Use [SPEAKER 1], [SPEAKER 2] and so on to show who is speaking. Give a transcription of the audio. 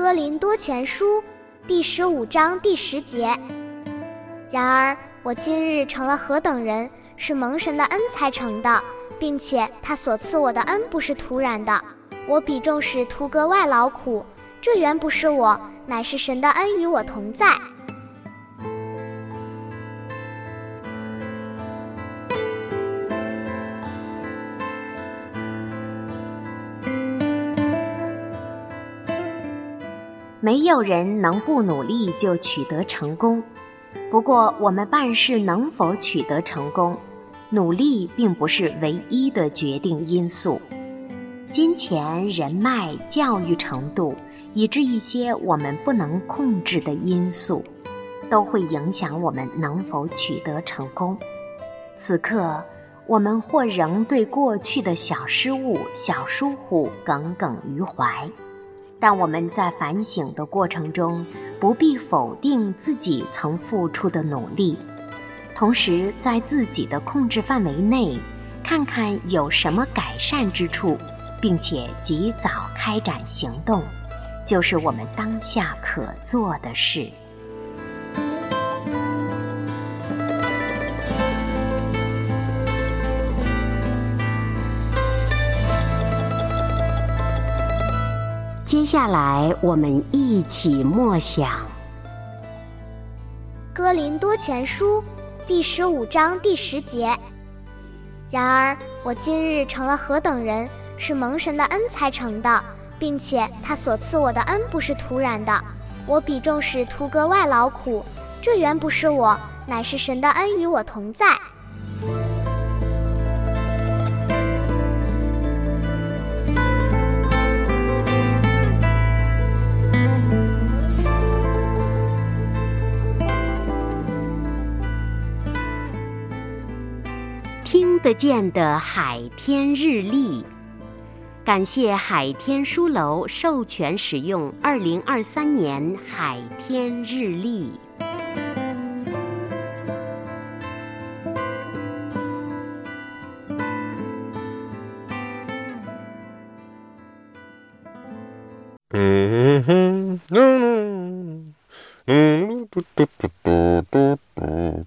[SPEAKER 1] 哥林多前书第十五章第十节。然而我今日成了何等人，是蒙神的恩才成的，并且他所赐我的恩不是突然的。我比众使徒格外劳苦，这原不是我，乃是神的恩与我同在。
[SPEAKER 2] 没有人能不努力就取得成功。不过，我们办事能否取得成功，努力并不是唯一的决定因素。金钱、人脉、教育程度，以致一些我们不能控制的因素，都会影响我们能否取得成功。此刻，我们或仍对过去的小失误、小疏忽耿耿于怀。但我们在反省的过程中，不必否定自己曾付出的努力，同时在自己的控制范围内，看看有什么改善之处，并且及早开展行动，就是我们当下可做的事。接下来，我们一起默想《
[SPEAKER 1] 哥林多前书》第十五章第十节。然而我今日成了何等人，是蒙神的恩才成的，并且他所赐我的恩不是突然的。我比众使徒格外劳苦，这原不是我，乃是神的恩与我同在。
[SPEAKER 2] 得见的海天日历，感谢海天书楼授权使用二零二三年海天日历。
[SPEAKER 3] 嗯哼，嗯嗯，嘟嘟嘟嘟嘟嘟。